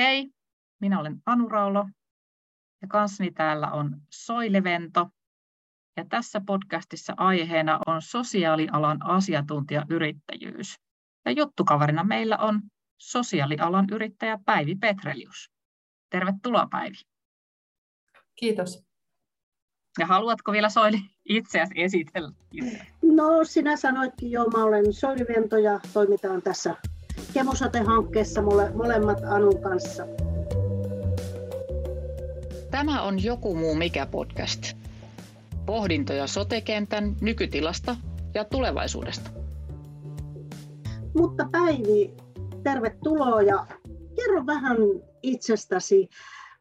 Hei, minä olen Anu Raulo ja kanssani täällä on Soilevento. Ja tässä podcastissa aiheena on sosiaalialan asiantuntijayrittäjyys. Ja juttukaverina meillä on sosiaalialan yrittäjä Päivi Petrelius. Tervetuloa Päivi. Kiitos. Ja haluatko vielä Soili itseäsi esitellä? No sinä sanoitkin jo, mä olen Soili Vento ja toimitaan tässä Kemosate-hankkeessa mole, molemmat Anun kanssa. Tämä on Joku muu mikä podcast. Pohdintoja sotekentän nykytilasta ja tulevaisuudesta. Mutta Päivi, tervetuloa ja kerro vähän itsestäsi,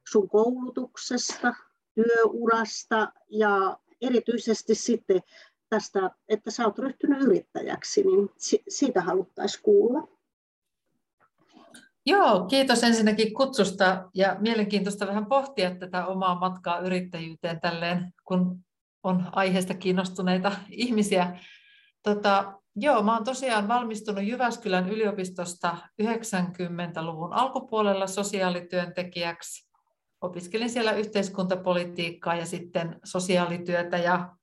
sun koulutuksesta, työurasta ja erityisesti sitten tästä, että sä oot ryhtynyt yrittäjäksi, niin siitä haluttaisiin kuulla. Joo, kiitos ensinnäkin kutsusta ja mielenkiintoista vähän pohtia tätä omaa matkaa yrittäjyyteen tälleen, kun on aiheesta kiinnostuneita ihmisiä. Tota, joo, mä oon tosiaan valmistunut Jyväskylän yliopistosta 90-luvun alkupuolella sosiaalityöntekijäksi. Opiskelin siellä yhteiskuntapolitiikkaa ja sitten sosiaalityötä ja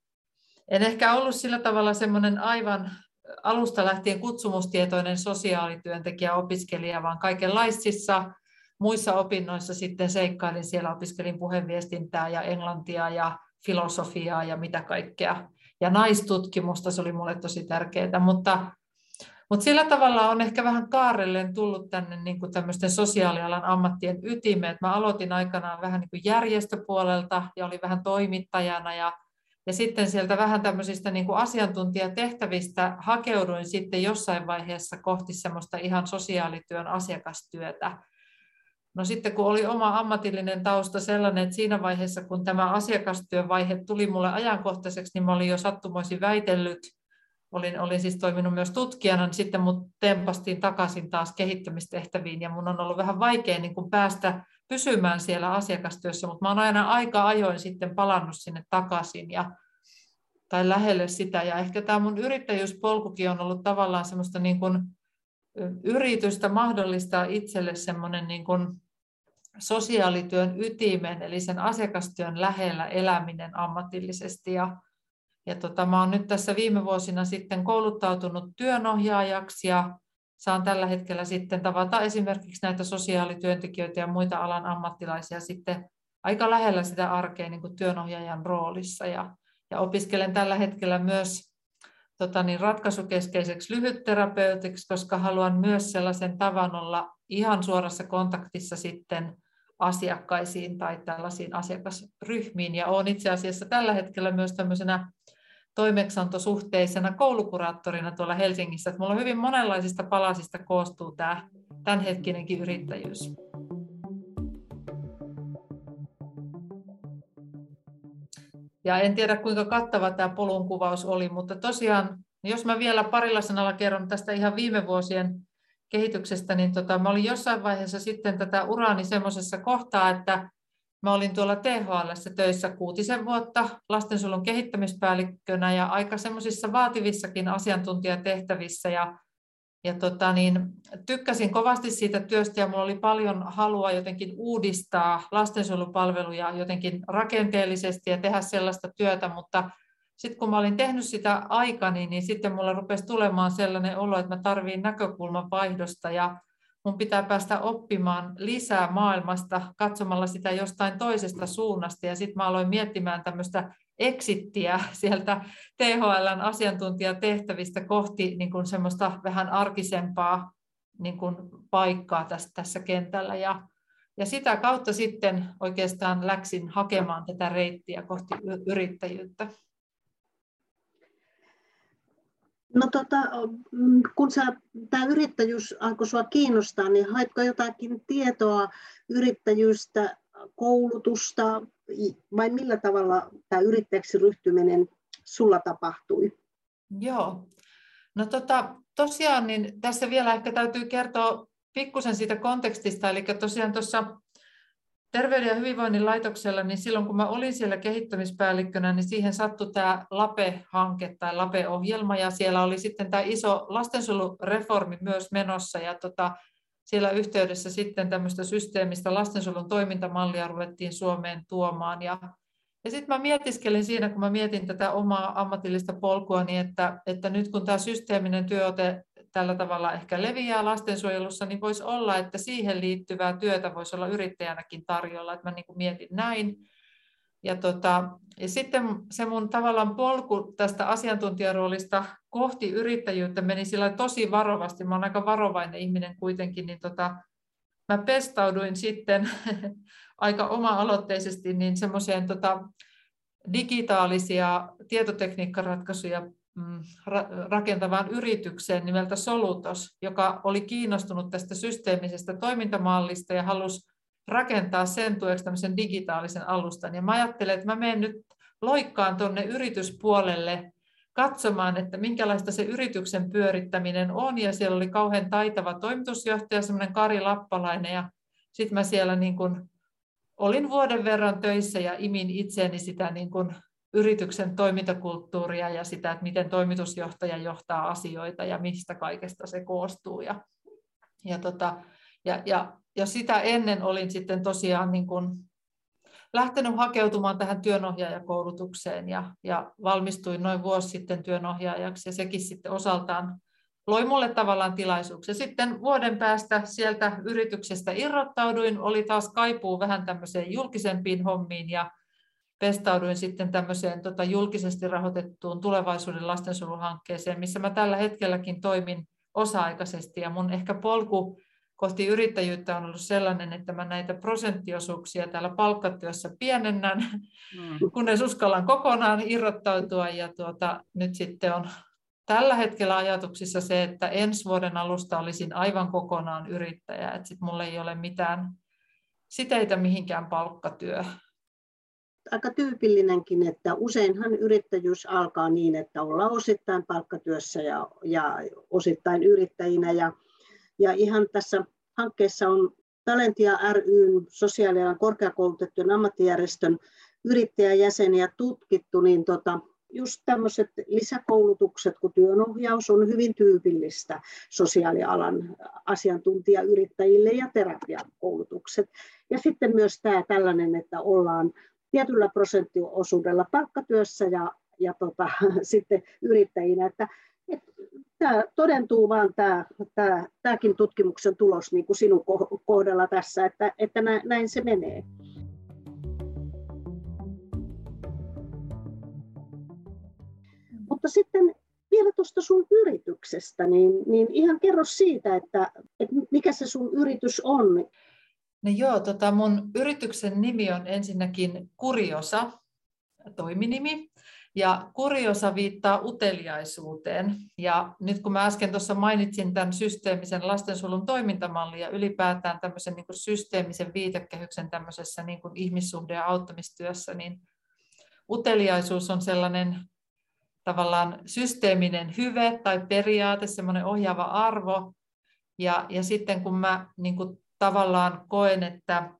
en ehkä ollut sillä tavalla semmoinen aivan alusta lähtien kutsumustietoinen sosiaalityöntekijä opiskelija, vaan kaikenlaisissa muissa opinnoissa sitten seikkailin siellä, opiskelin puheviestintää ja englantia ja filosofiaa ja mitä kaikkea. Ja naistutkimusta, se oli mulle tosi tärkeää, mutta, mutta sillä tavalla on ehkä vähän kaarellen tullut tänne niin kuin tämmöisten sosiaalialan ammattien ytimeen. Mä aloitin aikanaan vähän niin kuin järjestöpuolelta ja olin vähän toimittajana ja ja sitten sieltä vähän tämmöisistä niin kuin asiantuntijatehtävistä hakeuduin sitten jossain vaiheessa kohti semmoista ihan sosiaalityön asiakastyötä. No sitten kun oli oma ammatillinen tausta sellainen, että siinä vaiheessa kun tämä asiakastyövaihe tuli mulle ajankohtaiseksi, niin mä olin jo sattumoisin väitellyt, olin, olin siis toiminut myös tutkijana, niin sitten mut tempastiin takaisin taas kehittämistehtäviin ja mun on ollut vähän vaikea niin kuin päästä pysymään siellä asiakastyössä, mutta mä oon aina aika ajoin sitten palannut sinne takaisin ja, tai lähelle sitä. Ja ehkä tämä mun yrittäjyyspolkukin on ollut tavallaan semmoista niin kuin yritystä mahdollistaa itselle semmoinen niin kuin sosiaalityön ytimen, eli sen asiakastyön lähellä eläminen ammatillisesti. Ja, ja tota, mä oon nyt tässä viime vuosina sitten kouluttautunut työnohjaajaksi ja saan tällä hetkellä sitten tavata esimerkiksi näitä sosiaalityöntekijöitä ja muita alan ammattilaisia sitten aika lähellä sitä arkea niin kuin työnohjaajan roolissa. Ja, ja opiskelen tällä hetkellä myös tota niin, ratkaisukeskeiseksi lyhytterapeutiksi, koska haluan myös sellaisen tavan olla ihan suorassa kontaktissa sitten asiakkaisiin tai tällaisiin asiakasryhmiin. Ja olen itse asiassa tällä hetkellä myös tämmöisenä toimeksiantosuhteisena koulukuraattorina tuolla Helsingissä. Että mulla on hyvin monenlaisista palasista koostuu tämä tämänhetkinenkin yrittäjyys. Ja en tiedä kuinka kattava tämä polun kuvaus oli, mutta tosiaan, jos mä vielä parilla sanalla kerron tästä ihan viime vuosien kehityksestä, niin tota, mä olin jossain vaiheessa sitten tätä uraani semmoisessa kohtaa, että Mä olin tuolla THL töissä kuutisen vuotta lastensuojelun kehittämispäällikkönä ja aika semmoisissa vaativissakin asiantuntijatehtävissä. Ja, ja tota niin, tykkäsin kovasti siitä työstä ja mulla oli paljon halua jotenkin uudistaa lastensuojelupalveluja jotenkin rakenteellisesti ja tehdä sellaista työtä, mutta sitten kun mä olin tehnyt sitä aikani, niin sitten mulla rupesi tulemaan sellainen olo, että mä tarviin näkökulman vaihdosta ja mun pitää päästä oppimaan lisää maailmasta katsomalla sitä jostain toisesta suunnasta. Ja sitten mä aloin miettimään tämmöistä exittiä sieltä THLn asiantuntijatehtävistä kohti niin kuin semmoista vähän arkisempaa niin kuin paikkaa tässä, tässä kentällä. Ja, ja sitä kautta sitten oikeastaan läksin hakemaan tätä reittiä kohti yrittäjyyttä. No tota, kun tämä yrittäjyys alkoi sinua kiinnostaa, niin haitko jotakin tietoa yrittäjyystä, koulutusta vai millä tavalla tämä yrittäjäksi ryhtyminen sulla tapahtui? Joo, no tota, tosiaan niin tässä vielä ehkä täytyy kertoa pikkusen siitä kontekstista, eli tosiaan tuossa Terveyden ja hyvinvoinnin laitoksella, niin silloin kun mä olin siellä kehittämispäällikkönä, niin siihen sattui tämä LAPE-hanke tai LAPE-ohjelma, ja siellä oli sitten tämä iso lastensuojelureformi myös menossa, ja tota, siellä yhteydessä sitten tämmöistä systeemistä lastensuojelun toimintamallia ruvettiin Suomeen tuomaan. Ja, ja sitten mä mietiskelin siinä, kun mä mietin tätä omaa ammatillista polkua, niin että, että nyt kun tämä systeeminen työote tällä tavalla ehkä leviää lastensuojelussa, niin voisi olla, että siihen liittyvää työtä voisi olla yrittäjänäkin tarjolla, että mä niin kuin mietin näin. Ja, tota, ja sitten se mun tavallaan polku tästä asiantuntijaroolista kohti yrittäjyyttä meni sillä tosi varovasti. Mä olen aika varovainen ihminen kuitenkin, niin tota, mä pestauduin sitten aika oma-aloitteisesti niin semmoiseen tota, digitaalisia tietotekniikkaratkaisuja mm, rakentavaan yritykseen nimeltä Solutos, joka oli kiinnostunut tästä systeemisestä toimintamallista ja halusi rakentaa sen tueksi tämmöisen digitaalisen alustan. Ja mä ajattelen, että mä menen nyt loikkaan tuonne yrityspuolelle katsomaan, että minkälaista se yrityksen pyörittäminen on. Ja siellä oli kauhean taitava toimitusjohtaja, semmoinen Kari Lappalainen. Ja sitten mä siellä niin kuin olin vuoden verran töissä ja imin itseäni sitä niin kuin yrityksen toimintakulttuuria ja sitä, että miten toimitusjohtaja johtaa asioita ja mistä kaikesta se koostuu. Ja, ja, tota, ja, ja, ja sitä ennen olin sitten tosiaan niin kuin lähtenyt hakeutumaan tähän työnohjaajakoulutukseen ja, ja valmistuin noin vuosi sitten työnohjaajaksi ja sekin sitten osaltaan loi mulle tavallaan tilaisuuksia. Sitten vuoden päästä sieltä yrityksestä irrottauduin, oli taas kaipuu vähän tämmöiseen julkisempiin hommiin ja pestauduin sitten tämmöiseen tota, julkisesti rahoitettuun tulevaisuuden lastensuojeluhankkeeseen, missä mä tällä hetkelläkin toimin osa-aikaisesti ja mun ehkä polku kohti yrittäjyyttä on ollut sellainen, että mä näitä prosenttiosuuksia täällä palkkatyössä pienennän, mm. kunnes uskallan kokonaan irrottautua. Ja tuota, nyt sitten on tällä hetkellä ajatuksissa se, että ensi vuoden alusta olisin aivan kokonaan yrittäjä, että sitten mulla ei ole mitään siteitä mihinkään palkkatyöhön aika tyypillinenkin, että useinhan yrittäjyys alkaa niin, että ollaan osittain palkkatyössä ja, ja osittain yrittäjinä. Ja, ja ihan tässä hankkeessa on Talentia ryn sosiaalialan korkeakoulutettujen ammattijärjestön yrittäjäjäseniä tutkittu, niin tota, just tämmöiset lisäkoulutukset kuin työnohjaus on hyvin tyypillistä sosiaalialan asiantuntijayrittäjille ja terapiakoulutukset. Ja sitten myös tämä tällainen, että ollaan tietyllä prosenttiosuudella palkkatyössä ja, ja tota, sitten yrittäjinä. Että, että tämä todentuu vaan tämä, tämä, tämäkin tutkimuksen tulos niin kuin sinun kohdalla tässä, että, että näin se menee. Mutta sitten vielä tuosta sun yrityksestä, niin, niin ihan kerro siitä, että, että mikä se sun yritys on. No joo, tota mun yrityksen nimi on ensinnäkin Kuriosa, toiminimi. Ja kuriosa viittaa uteliaisuuteen. Ja nyt kun mä äsken tuossa mainitsin tämän systeemisen lastensuojelun toimintamallin ja ylipäätään tämmöisen niin kuin systeemisen viitekehyksen tämmöisessä niin kuin ihmissuhde- ja auttamistyössä, niin uteliaisuus on sellainen tavallaan systeeminen hyve tai periaate, semmoinen ohjaava arvo. Ja, ja sitten kun mä niin kuin tavallaan koen, että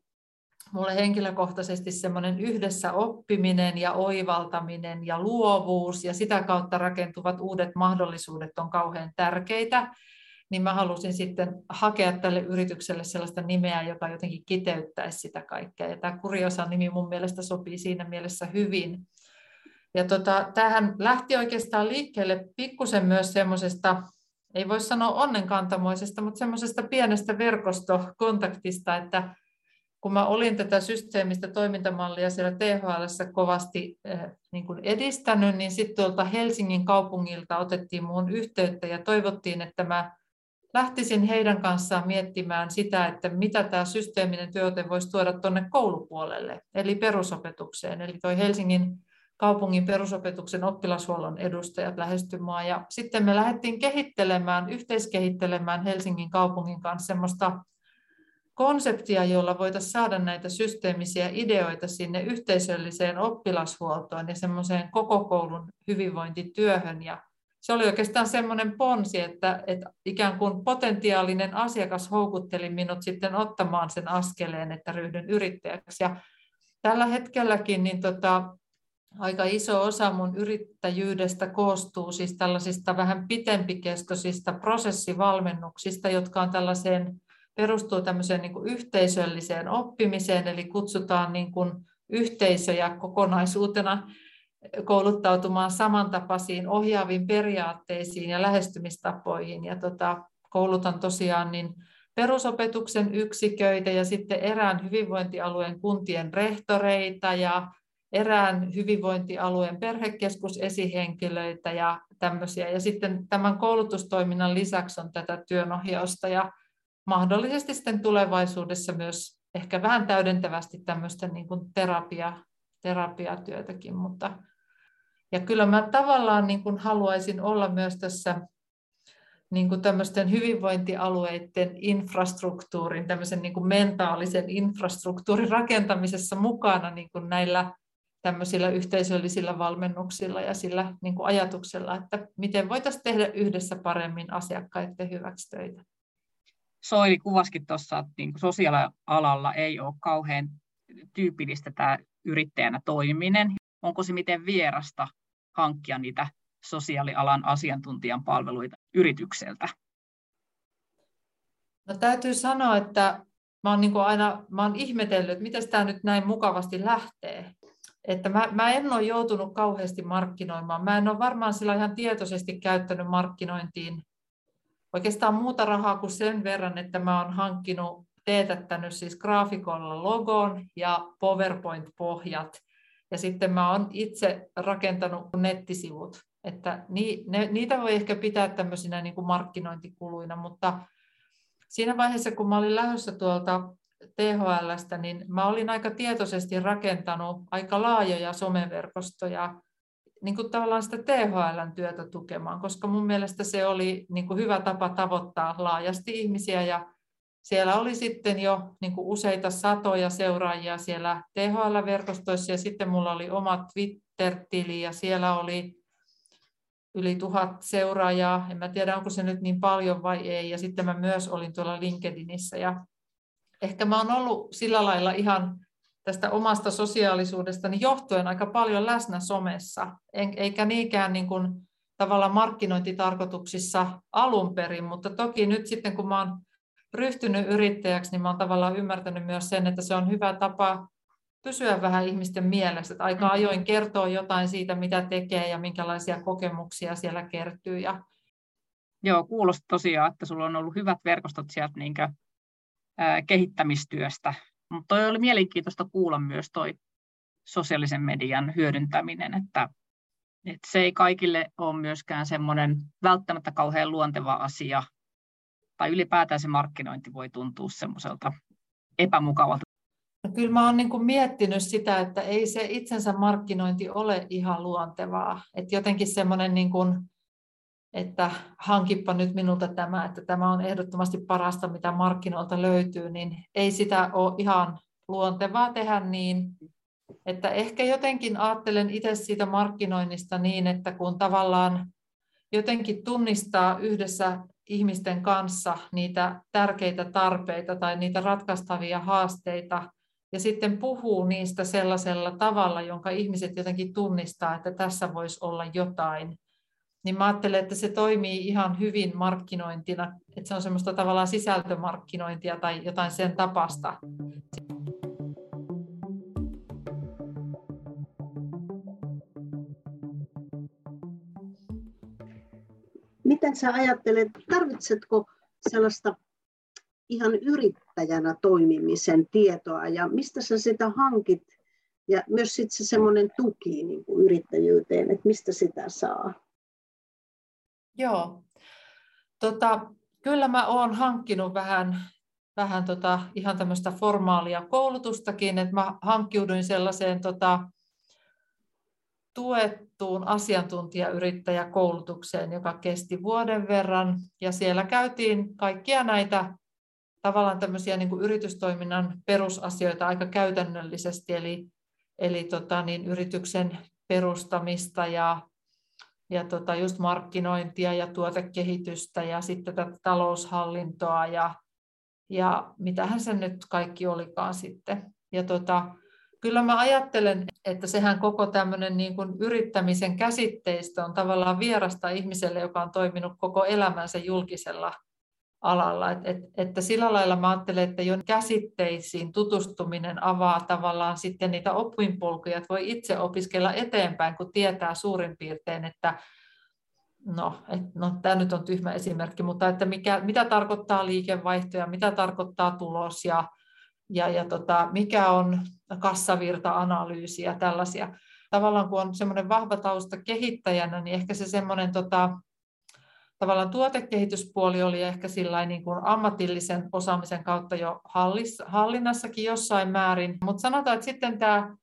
mulle henkilökohtaisesti semmoinen yhdessä oppiminen ja oivaltaminen ja luovuus ja sitä kautta rakentuvat uudet mahdollisuudet on kauhean tärkeitä, niin mä halusin sitten hakea tälle yritykselle sellaista nimeä, joka jotenkin kiteyttäisi sitä kaikkea. Ja tämä Kuriosan nimi mun mielestä sopii siinä mielessä hyvin. Ja tota, tämähän lähti oikeastaan liikkeelle pikkusen myös semmoisesta ei voi sanoa onnenkantamoisesta, mutta semmoisesta pienestä verkostokontaktista, että kun mä olin tätä systeemistä toimintamallia siellä THL kovasti eh, niin kuin edistänyt, niin sitten tuolta Helsingin kaupungilta otettiin muun yhteyttä ja toivottiin, että mä lähtisin heidän kanssaan miettimään sitä, että mitä tämä systeeminen työte voisi tuoda tuonne koulupuolelle, eli perusopetukseen. Eli toi Helsingin kaupungin perusopetuksen oppilashuollon edustajat lähestymään. Ja sitten me lähdettiin kehittelemään, yhteiskehittelemään Helsingin kaupungin kanssa semmoista konseptia, jolla voitaisiin saada näitä systeemisiä ideoita sinne yhteisölliseen oppilashuoltoon ja semmoiseen koko koulun hyvinvointityöhön. Ja se oli oikeastaan semmoinen ponsi, että, että ikään kuin potentiaalinen asiakas houkutteli minut sitten ottamaan sen askeleen, että ryhdyn yrittäjäksi. Ja tällä hetkelläkin niin tota, aika iso osa mun yrittäjyydestä koostuu siis tällaisista vähän pitempikestoisista prosessivalmennuksista, jotka on tällaiseen perustuu tämmöiseen niin yhteisölliseen oppimiseen, eli kutsutaan niin kuin yhteisöjä kokonaisuutena kouluttautumaan samantapaisiin ohjaaviin periaatteisiin ja lähestymistapoihin. Ja tota, koulutan tosiaan niin perusopetuksen yksiköitä ja sitten erään hyvinvointialueen kuntien rehtoreita ja erään hyvinvointialueen perhekeskusesihenkilöitä ja tämmöisiä. Ja sitten tämän koulutustoiminnan lisäksi on tätä työnohjausta ja mahdollisesti sitten tulevaisuudessa myös ehkä vähän täydentävästi tämmöistä niin kuin terapia, terapiatyötäkin. Mutta, ja kyllä mä tavallaan niin kuin haluaisin olla myös tässä niin kuin tämmöisten hyvinvointialueiden infrastruktuurin, tämmöisen niin kuin mentaalisen infrastruktuurin rakentamisessa mukana niin kuin näillä tämmöisillä yhteisöllisillä valmennuksilla ja sillä niin kuin ajatuksella, että miten voitaisiin tehdä yhdessä paremmin asiakkaiden hyväksi töitä. Soili kuvaskin tuossa, että niin sosiaalialalla ei ole kauhean tyypillistä tämä yrittäjänä toimiminen. Onko se miten vierasta hankkia niitä sosiaalialan asiantuntijan palveluita yritykseltä? No, täytyy sanoa, että mä oon niin aina mä oon ihmetellyt, että miten tämä nyt näin mukavasti lähtee. Että mä, mä en ole joutunut kauheasti markkinoimaan. Mä en ole varmaan sillä ihan tietoisesti käyttänyt markkinointiin oikeastaan muuta rahaa kuin sen verran, että mä oon hankkinut, teetättänyt siis graafikolla logon ja PowerPoint-pohjat. Ja sitten mä oon itse rakentanut nettisivut. Että ni, ne, niitä voi ehkä pitää tämmöisinä niin kuin markkinointikuluina, mutta siinä vaiheessa, kun mä olin lähdössä tuolta THLstä, niin mä olin aika tietoisesti rakentanut aika laajoja someverkostoja niin kuin tavallaan sitä THLn työtä tukemaan, koska mun mielestä se oli niin kuin hyvä tapa tavoittaa laajasti ihmisiä ja siellä oli sitten jo niin kuin useita satoja seuraajia siellä THL-verkostoissa ja sitten mulla oli oma Twitter-tili ja siellä oli yli tuhat seuraajaa. En mä tiedä, onko se nyt niin paljon vai ei. Ja sitten mä myös olin tuolla LinkedInissä ja ehkä mä oon ollut sillä lailla ihan tästä omasta sosiaalisuudestani johtuen aika paljon läsnä somessa, eikä niinkään niin kuin tavallaan markkinointitarkoituksissa alun perin, mutta toki nyt sitten kun mä oon ryhtynyt yrittäjäksi, niin mä oon tavallaan ymmärtänyt myös sen, että se on hyvä tapa pysyä vähän ihmisten mielessä, että aika ajoin kertoo jotain siitä, mitä tekee ja minkälaisia kokemuksia siellä kertyy. Ja... Joo, kuulosti tosiaan, että sulla on ollut hyvät verkostot sieltä niin kuin, ää, kehittämistyöstä, mutta toi oli mielenkiintoista kuulla myös toi sosiaalisen median hyödyntäminen, että, että se ei kaikille ole myöskään semmoinen välttämättä kauhean luonteva asia, tai ylipäätään se markkinointi voi tuntua semmoiselta epämukavalta. No kyllä mä oon niin miettinyt sitä, että ei se itsensä markkinointi ole ihan luontevaa. Että jotenkin semmoinen, niin kuin, että hankippa nyt minulta tämä, että tämä on ehdottomasti parasta, mitä markkinoilta löytyy, niin ei sitä ole ihan luontevaa tehdä niin. Että ehkä jotenkin ajattelen itse siitä markkinoinnista niin, että kun tavallaan jotenkin tunnistaa yhdessä ihmisten kanssa niitä tärkeitä tarpeita tai niitä ratkaistavia haasteita, ja sitten puhuu niistä sellaisella tavalla, jonka ihmiset jotenkin tunnistaa, että tässä voisi olla jotain, niin mä ajattelen, että se toimii ihan hyvin markkinointina, että se on semmoista tavallaan sisältömarkkinointia tai jotain sen tapasta. Miten sä ajattelet, tarvitsetko sellaista ihan yrittäjänä toimimisen tietoa ja mistä sä sitä hankit ja myös sitten se semmoinen tuki niin kuin yrittäjyyteen, että mistä sitä saa? Joo, tota, kyllä mä oon hankkinut vähän, vähän tota, ihan tämmöistä formaalia koulutustakin, että mä hankkiuduin sellaiseen tota, tuettuun asiantuntijayrittäjäkoulutukseen, joka kesti vuoden verran, ja siellä käytiin kaikkia näitä tavallaan tämmöisiä niin kuin yritystoiminnan perusasioita aika käytännöllisesti, eli, eli tota, niin yrityksen perustamista ja, ja tota, just markkinointia ja tuotekehitystä ja sitten tätä taloushallintoa ja, ja mitähän se nyt kaikki olikaan sitten. Ja tota, kyllä mä ajattelen, että sehän koko tämmöinen niin kuin yrittämisen käsitteistö on tavallaan vierasta ihmiselle, joka on toiminut koko elämänsä julkisella alalla. Et, et, että sillä lailla mä ajattelen, että jo käsitteisiin tutustuminen avaa tavallaan sitten niitä opinpolkuja, että voi itse opiskella eteenpäin, kun tietää suurin piirtein, että no, et, no tämä nyt on tyhmä esimerkki, mutta että mikä, mitä tarkoittaa liikevaihto ja mitä tarkoittaa tulos ja, ja, ja tota, mikä on kassavirta-analyysi ja tällaisia. Tavallaan kun on semmoinen vahva tausta kehittäjänä, niin ehkä se semmoinen tota, tavallaan tuotekehityspuoli oli ehkä niin kuin ammatillisen osaamisen kautta jo hallinnassakin jossain määrin, mutta sanotaan, että sitten tämä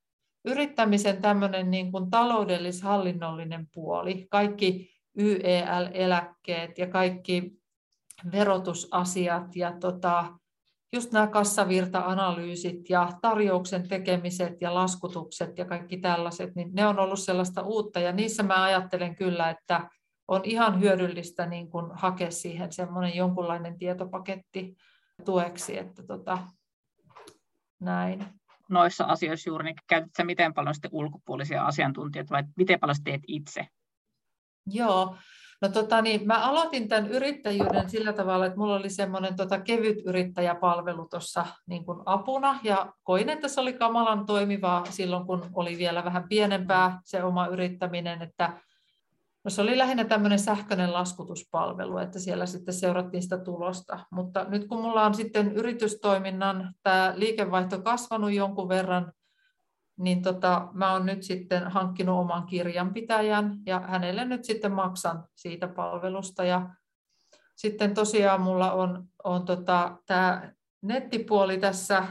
yrittämisen tämmöinen niin kuin taloudellis-hallinnollinen puoli, kaikki YEL-eläkkeet ja kaikki verotusasiat ja tota, just nämä kassavirta-analyysit ja tarjouksen tekemiset ja laskutukset ja kaikki tällaiset, niin ne on ollut sellaista uutta. Ja niissä mä ajattelen kyllä, että on ihan hyödyllistä niin kuin hakea siihen semmoinen jonkunlainen tietopaketti tueksi, että tota, näin. Noissa asioissa juuri, niin käytätkö miten paljon sitten ulkopuolisia asiantuntijoita vai miten paljon teet itse? Joo, No tota, niin, mä aloitin tämän yrittäjyyden sillä tavalla, että mulla oli semmoinen tota, kevyt yrittäjäpalvelu tuossa niin apuna ja koin, että se oli kamalan toimivaa silloin, kun oli vielä vähän pienempää se oma yrittäminen, että No se oli lähinnä tämmöinen sähköinen laskutuspalvelu, että siellä sitten seurattiin sitä tulosta. Mutta nyt kun mulla on sitten yritystoiminnan tämä liikevaihto kasvanut jonkun verran, niin tota, mä oon nyt sitten hankkinut oman kirjanpitäjän ja hänelle nyt sitten maksan siitä palvelusta. Ja sitten tosiaan mulla on, on tota, tämä nettipuoli tässä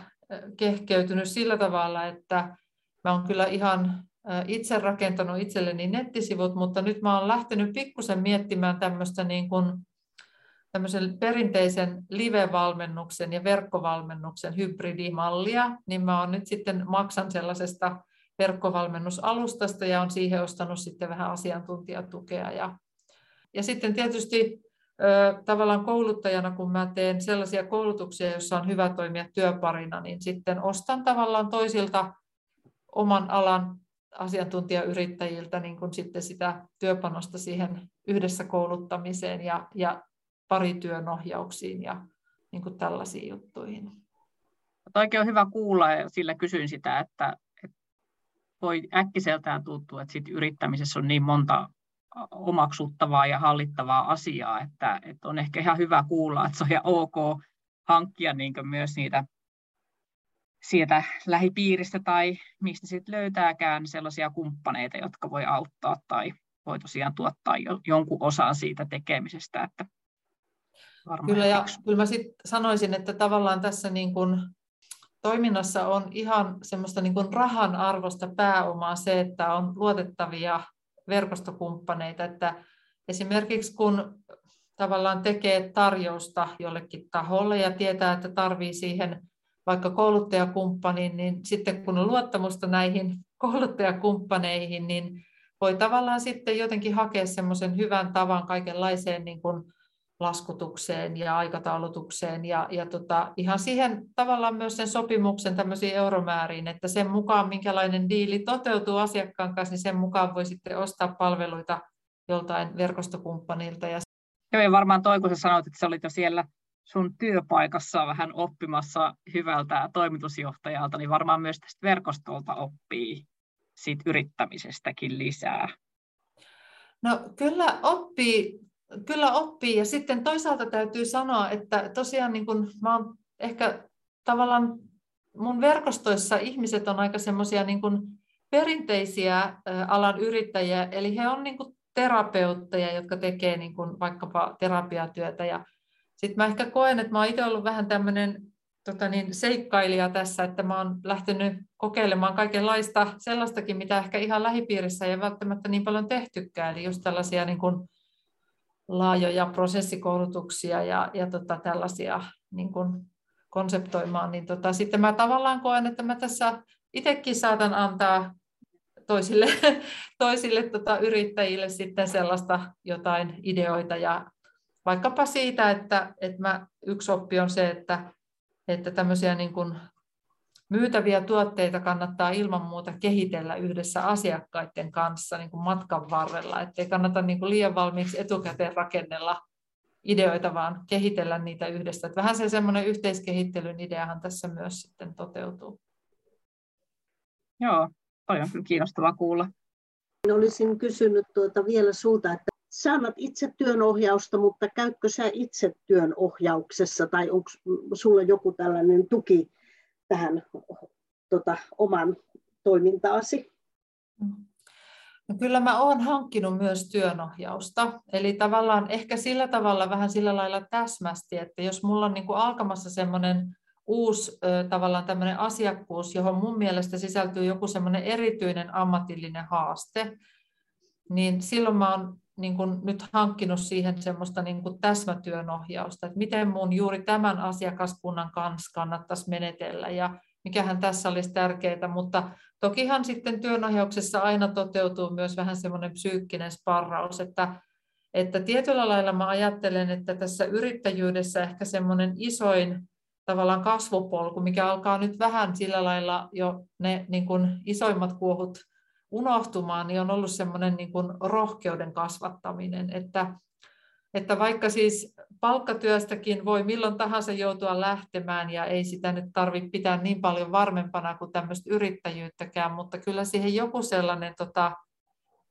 kehkeytynyt sillä tavalla, että mä oon kyllä ihan itse rakentanut itselleni nettisivut, mutta nyt mä olen lähtenyt pikkusen miettimään tämmöistä niin kuin, tämmöisen perinteisen live-valmennuksen ja verkkovalmennuksen hybridimallia, niin mä olen nyt sitten maksan sellaisesta verkkovalmennusalustasta ja on siihen ostanut sitten vähän asiantuntijatukea. Ja, ja sitten tietysti tavallaan kouluttajana, kun mä teen sellaisia koulutuksia, joissa on hyvä toimia työparina, niin sitten ostan tavallaan toisilta oman alan asiantuntijayrittäjiltä niin kuin sitten sitä työpanosta siihen yhdessä kouluttamiseen ja, ja parityönohjauksiin ja niin kuin tällaisiin juttuihin. Toikin on hyvä kuulla ja sillä kysyin sitä, että, että voi äkkiseltään tuntua, että sit yrittämisessä on niin monta omaksuttavaa ja hallittavaa asiaa, että, että on ehkä ihan hyvä kuulla, että se on ihan ok hankkia niin myös niitä sieltä lähipiiristä tai mistä sitten löytääkään sellaisia kumppaneita, jotka voi auttaa tai voi tosiaan tuottaa jo, jonkun osan siitä tekemisestä. Että kyllä, ja kyllä mä sit sanoisin, että tavallaan tässä niin kun toiminnassa on ihan semmoista niin kun rahan arvosta pääomaa se, että on luotettavia verkostokumppaneita, että esimerkiksi kun tavallaan tekee tarjousta jollekin taholle ja tietää, että tarvii siihen vaikka kouluttajakumppaniin, niin sitten kun on luottamusta näihin kouluttajakumppaneihin, niin voi tavallaan sitten jotenkin hakea semmoisen hyvän tavan kaikenlaiseen niin kuin laskutukseen ja aikataulutukseen ja, ja tota, ihan siihen tavallaan myös sen sopimuksen tämmöisiin euromääriin, että sen mukaan minkälainen diili toteutuu asiakkaan kanssa, niin sen mukaan voi sitten ostaa palveluita joltain verkostokumppanilta. Ja... Joo, ja varmaan toi, kun sä sanoit, että sä olit jo siellä sun työpaikassa vähän oppimassa hyvältä toimitusjohtajalta, niin varmaan myös tästä verkostolta oppii siitä yrittämisestäkin lisää. No kyllä oppii, kyllä oppii. Ja sitten toisaalta täytyy sanoa, että tosiaan niin kun mä oon ehkä tavallaan mun verkostoissa ihmiset on aika semmoisia niin perinteisiä alan yrittäjiä, eli he on niin terapeutteja, jotka tekee niin kuin vaikkapa terapiatyötä. Ja sitten mä ehkä koen, että mä oon itse ollut vähän tämmöinen tota niin, seikkailija tässä, että mä oon lähtenyt kokeilemaan kaikenlaista sellaistakin, mitä ehkä ihan lähipiirissä ei välttämättä niin paljon tehtykään, eli just tällaisia niin kuin laajoja prosessikoulutuksia ja, ja tota, tällaisia niin kuin konseptoimaan, niin tota, sitten mä tavallaan koen, että mä tässä itsekin saatan antaa toisille, toisille tota, yrittäjille sitten sellaista jotain ideoita ja vaikkapa siitä, että, että mä, yksi oppi on se, että, että tämmöisiä niin kuin myytäviä tuotteita kannattaa ilman muuta kehitellä yhdessä asiakkaiden kanssa niin kuin matkan varrella, ettei kannata niin kuin liian valmiiksi etukäteen rakennella ideoita, vaan kehitellä niitä yhdessä. Että vähän se semmoinen yhteiskehittelyn ideahan tässä myös sitten toteutuu. Joo, toi on kyllä kiinnostavaa kuulla. Olisin kysynyt tuota vielä sulta, että sä annat itse työnohjausta, mutta käytkö sä itse työnohjauksessa tai onko sulla joku tällainen tuki tähän tota, oman toimintaasi? No kyllä mä oon hankkinut myös työnohjausta, eli tavallaan ehkä sillä tavalla vähän sillä lailla täsmästi, että jos mulla on niin kuin alkamassa semmoinen uusi tavallaan tämmöinen asiakkuus, johon mun mielestä sisältyy joku semmoinen erityinen ammatillinen haaste, niin silloin mä oon niin kuin nyt hankkinut siihen semmoista niin kuin täsmätyönohjausta, että miten mun juuri tämän asiakaskunnan kanssa kannattaisi menetellä ja mikähän tässä olisi tärkeää, mutta tokihan sitten työnohjauksessa aina toteutuu myös vähän semmoinen psyykkinen sparraus, että, että tietyllä lailla mä ajattelen, että tässä yrittäjyydessä ehkä semmoinen isoin tavallaan kasvupolku, mikä alkaa nyt vähän sillä lailla jo ne niin kuin isoimmat kuohut unohtumaan, niin on ollut semmoinen niin kuin rohkeuden kasvattaminen, että, että vaikka siis palkkatyöstäkin voi milloin tahansa joutua lähtemään ja ei sitä nyt tarvitse pitää niin paljon varmempana kuin tämmöistä yrittäjyyttäkään, mutta kyllä siihen joku sellainen tota,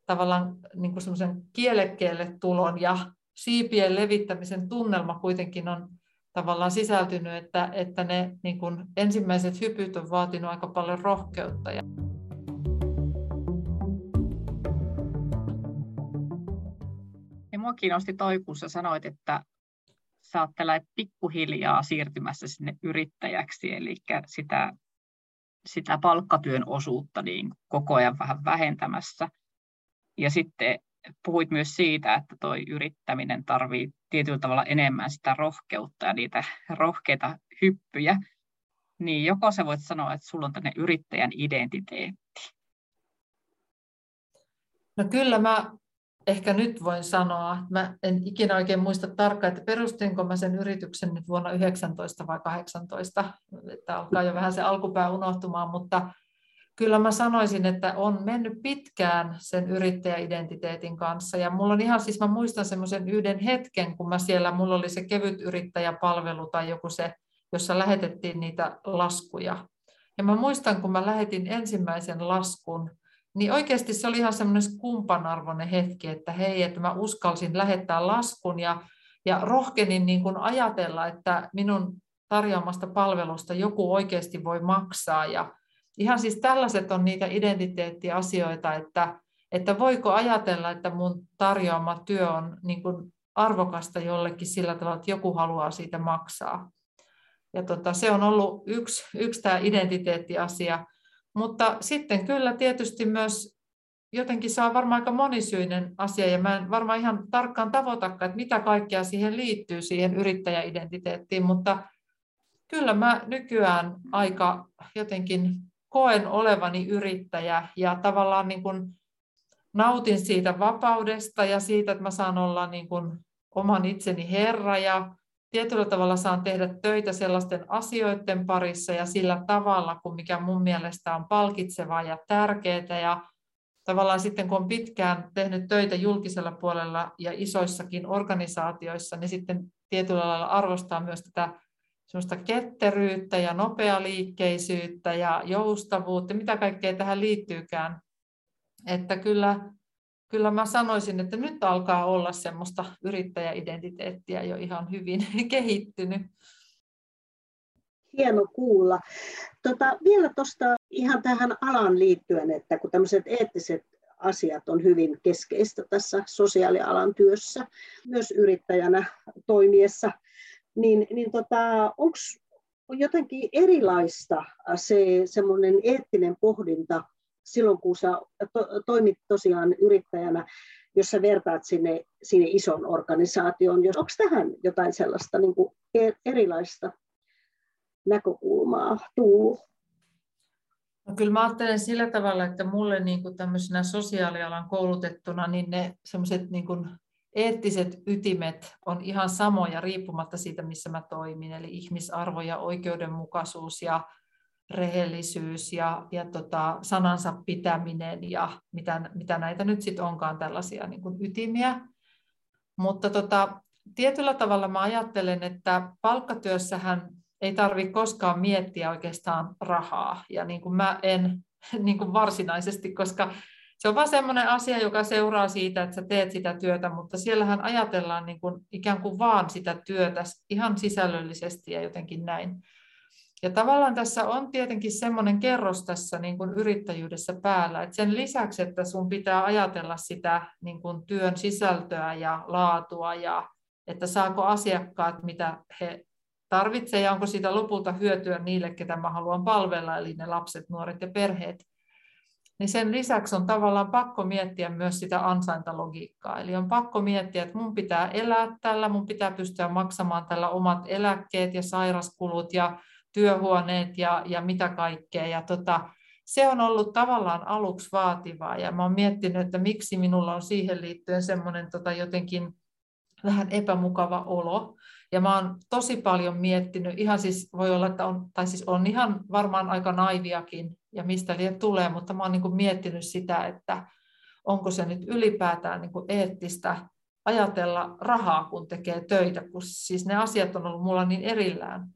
tavallaan niin kuin semmoisen kielekkeelle tulon ja siipien levittämisen tunnelma kuitenkin on tavallaan sisältynyt, että, että ne niin kuin ensimmäiset hypyt on vaatinut aika paljon rohkeutta. Ja mua kiinnosti toi, kun sä sanoit, että sä oot pikkuhiljaa siirtymässä sinne yrittäjäksi, eli sitä, sitä palkkatyön osuutta niin koko ajan vähän vähentämässä. Ja sitten puhuit myös siitä, että tuo yrittäminen tarvii tietyllä tavalla enemmän sitä rohkeutta ja niitä rohkeita hyppyjä. Niin joko sä voit sanoa, että sulla on tänne yrittäjän identiteetti? No kyllä mä ehkä nyt voin sanoa, että mä en ikinä oikein muista tarkkaan, että perustinko mä sen yrityksen nyt vuonna 19 vai 18, että alkaa jo vähän se alkupää unohtumaan, mutta kyllä mä sanoisin, että on mennyt pitkään sen yrittäjäidentiteetin kanssa. Ja mulla on ihan siis, mä muistan semmoisen yhden hetken, kun mä siellä, mulla oli se kevyt yrittäjäpalvelu tai joku se, jossa lähetettiin niitä laskuja. Ja mä muistan, kun mä lähetin ensimmäisen laskun, niin oikeasti se oli ihan semmoinen kumpanarvoinen hetki, että hei, että mä uskalsin lähettää laskun ja, ja rohkenin niin kuin ajatella, että minun tarjoamasta palvelusta joku oikeasti voi maksaa ja ihan siis tällaiset on niitä identiteettiasioita, että, että voiko ajatella, että mun tarjoama työ on niin kuin arvokasta jollekin sillä tavalla, että joku haluaa siitä maksaa. Ja tota, se on ollut yksi, yksi tämä identiteettiasia. Mutta sitten kyllä tietysti myös jotenkin se on varmaan aika monisyinen asia, ja mä en varmaan ihan tarkkaan tavoitakaan, että mitä kaikkea siihen liittyy, siihen yrittäjäidentiteettiin, mutta kyllä mä nykyään aika jotenkin koen olevani yrittäjä ja tavallaan niin kuin nautin siitä vapaudesta ja siitä, että mä saan olla niin kuin oman itseni herra ja tietyllä tavalla saan tehdä töitä sellaisten asioiden parissa ja sillä tavalla, kun mikä mun mielestä on palkitsevaa ja tärkeää. Ja tavallaan sitten kun on pitkään tehnyt töitä julkisella puolella ja isoissakin organisaatioissa, niin sitten tietyllä lailla arvostaa myös tätä semmoista ketteryyttä ja nopealiikkeisyyttä ja joustavuutta, mitä kaikkea tähän liittyykään. Että kyllä, kyllä mä sanoisin, että nyt alkaa olla semmoista yrittäjäidentiteettiä jo ihan hyvin kehittynyt. Hieno kuulla. Tota, vielä tuosta ihan tähän alan liittyen, että kun tämmöiset eettiset asiat on hyvin keskeistä tässä sosiaalialan työssä, myös yrittäjänä toimiessa, niin, niin tota, onko jotenkin erilaista se semmoinen eettinen pohdinta silloin, kun sä to, toimit tosiaan yrittäjänä, jos sä vertaat sinne, sinne ison organisaatioon. Onko tähän jotain sellaista niin kuin e, erilaista näkökulmaa tullut? No kyllä mä ajattelen sillä tavalla, että mulle niin kuin tämmöisenä sosiaalialan koulutettuna, niin ne semmoiset niin kuin eettiset ytimet on ihan samoja riippumatta siitä, missä mä toimin, eli ihmisarvo ja oikeudenmukaisuus ja rehellisyys ja, ja tota, sanansa pitäminen ja mitä, mitä näitä nyt sitten onkaan tällaisia niin kuin ytimiä. Mutta tota, tietyllä tavalla mä ajattelen, että palkkatyössähän ei tarvitse koskaan miettiä oikeastaan rahaa. Ja niin kuin mä en niin kuin varsinaisesti, koska se on vaan semmoinen asia, joka seuraa siitä, että sä teet sitä työtä, mutta siellähän ajatellaan niin kuin ikään kuin vaan sitä työtä ihan sisällöllisesti ja jotenkin näin. Ja tavallaan tässä on tietenkin semmoinen kerros tässä niin kuin yrittäjyydessä päällä, että sen lisäksi, että sun pitää ajatella sitä niin kuin työn sisältöä ja laatua ja että saako asiakkaat, mitä he tarvitsevat ja onko siitä lopulta hyötyä niille, ketä mä haluan palvella, eli ne lapset, nuoret ja perheet, niin sen lisäksi on tavallaan pakko miettiä myös sitä ansaintalogiikkaa. Eli on pakko miettiä, että mun pitää elää tällä, mun pitää pystyä maksamaan tällä omat eläkkeet ja sairaskulut ja työhuoneet ja, ja mitä kaikkea. Ja tota, se on ollut tavallaan aluksi vaativaa ja mä oon miettinyt, että miksi minulla on siihen liittyen semmoinen tota, jotenkin vähän epämukava olo. Ja mä oon tosi paljon miettinyt, ihan siis voi olla, että on, tai siis on ihan varmaan aika naiviakin, ja mistä liian tulee, mutta mä oon niin miettinyt sitä, että onko se nyt ylipäätään niin eettistä ajatella rahaa, kun tekee töitä, kun siis ne asiat on ollut mulla niin erillään.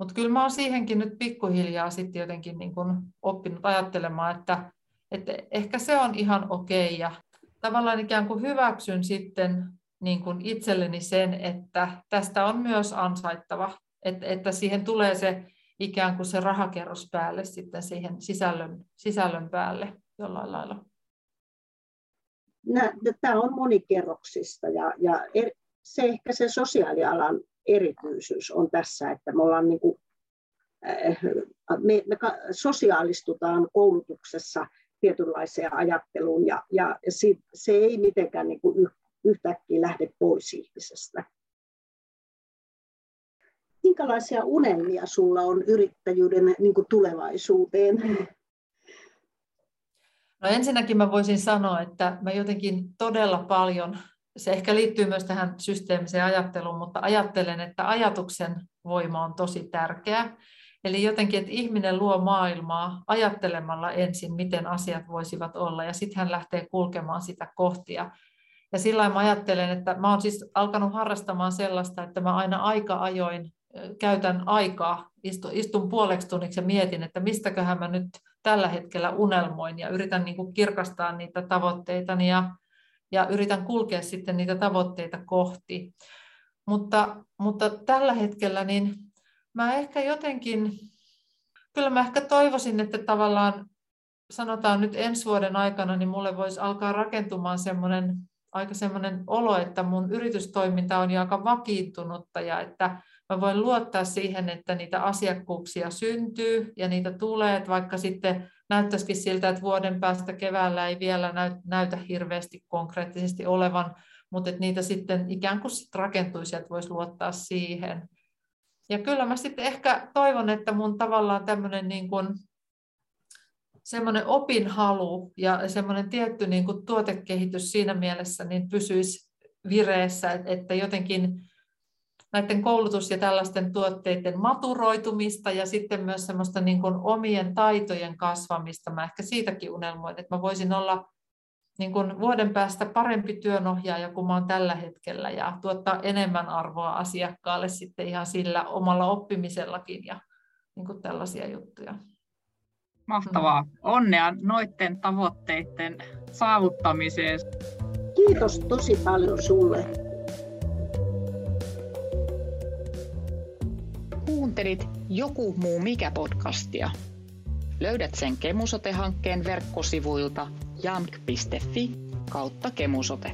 Mutta kyllä mä oon siihenkin nyt pikkuhiljaa sitten jotenkin niin kuin oppinut ajattelemaan, että, että ehkä se on ihan okei ja tavallaan ikään kuin hyväksyn sitten niin kuin itselleni sen, että tästä on myös ansaittava, että, että siihen tulee se ikään kuin se rahakerros päälle sitten siihen sisällön, sisällön päälle jollain lailla. Tämä on monikerroksista ja, ja er, se ehkä se sosiaalialan erityisyys on tässä, että me ollaan niin kuin, äh, me, me sosiaalistutaan koulutuksessa tietynlaiseen ajatteluun ja, ja se ei mitenkään niin kuin yhtäkkiä lähde pois ihmisestä. Minkälaisia unelmia sulla on yrittäjyyden niin kuin tulevaisuuteen? No ensinnäkin mä voisin sanoa, että mä jotenkin todella paljon, se ehkä liittyy myös tähän systeemiseen ajatteluun, mutta ajattelen, että ajatuksen voima on tosi tärkeä. Eli jotenkin, että ihminen luo maailmaa ajattelemalla ensin, miten asiat voisivat olla, ja sitten hän lähtee kulkemaan sitä kohtia. Ja sillä mä ajattelen, että mä oon siis alkanut harrastamaan sellaista, että mä aina aika ajoin käytän aikaa, istun puoleksi tunniksi ja mietin, että mistäköhän mä nyt tällä hetkellä unelmoin ja yritän niin kuin kirkastaa niitä tavoitteitani ja, ja yritän kulkea sitten niitä tavoitteita kohti. Mutta, mutta tällä hetkellä niin mä ehkä jotenkin, kyllä mä ehkä toivoisin, että tavallaan sanotaan nyt ensi vuoden aikana, niin mulle voisi alkaa rakentumaan semmoinen aika semmoinen olo, että mun yritystoiminta on jo aika vakiintunutta ja että mä voin luottaa siihen, että niitä asiakkuuksia syntyy ja niitä tulee, että vaikka sitten näyttäisikin siltä, että vuoden päästä keväällä ei vielä näytä hirveästi konkreettisesti olevan, mutta että niitä sitten ikään kuin sit rakentuisi, että voisi luottaa siihen. Ja kyllä mä sitten ehkä toivon, että mun tavallaan tämmöinen niin kuin semmoinen opinhalu ja semmoinen tietty niin kuin tuotekehitys siinä mielessä niin pysyisi vireessä, että jotenkin näiden koulutus- ja tällaisten tuotteiden maturoitumista ja sitten myös semmoista niin kuin omien taitojen kasvamista. Mä ehkä siitäkin unelmoin, että mä voisin olla niin kuin vuoden päästä parempi työnohjaaja kuin mä olen tällä hetkellä ja tuottaa enemmän arvoa asiakkaalle sitten ihan sillä omalla oppimisellakin ja niin kuin tällaisia juttuja. Mahtavaa. Onnea noiden tavoitteiden saavuttamiseen. Kiitos tosi paljon sulle. Kuuntelit Joku muu mikä podcastia. Löydät sen Kemusote-hankkeen verkkosivuilta jamk.fi kautta kemusote.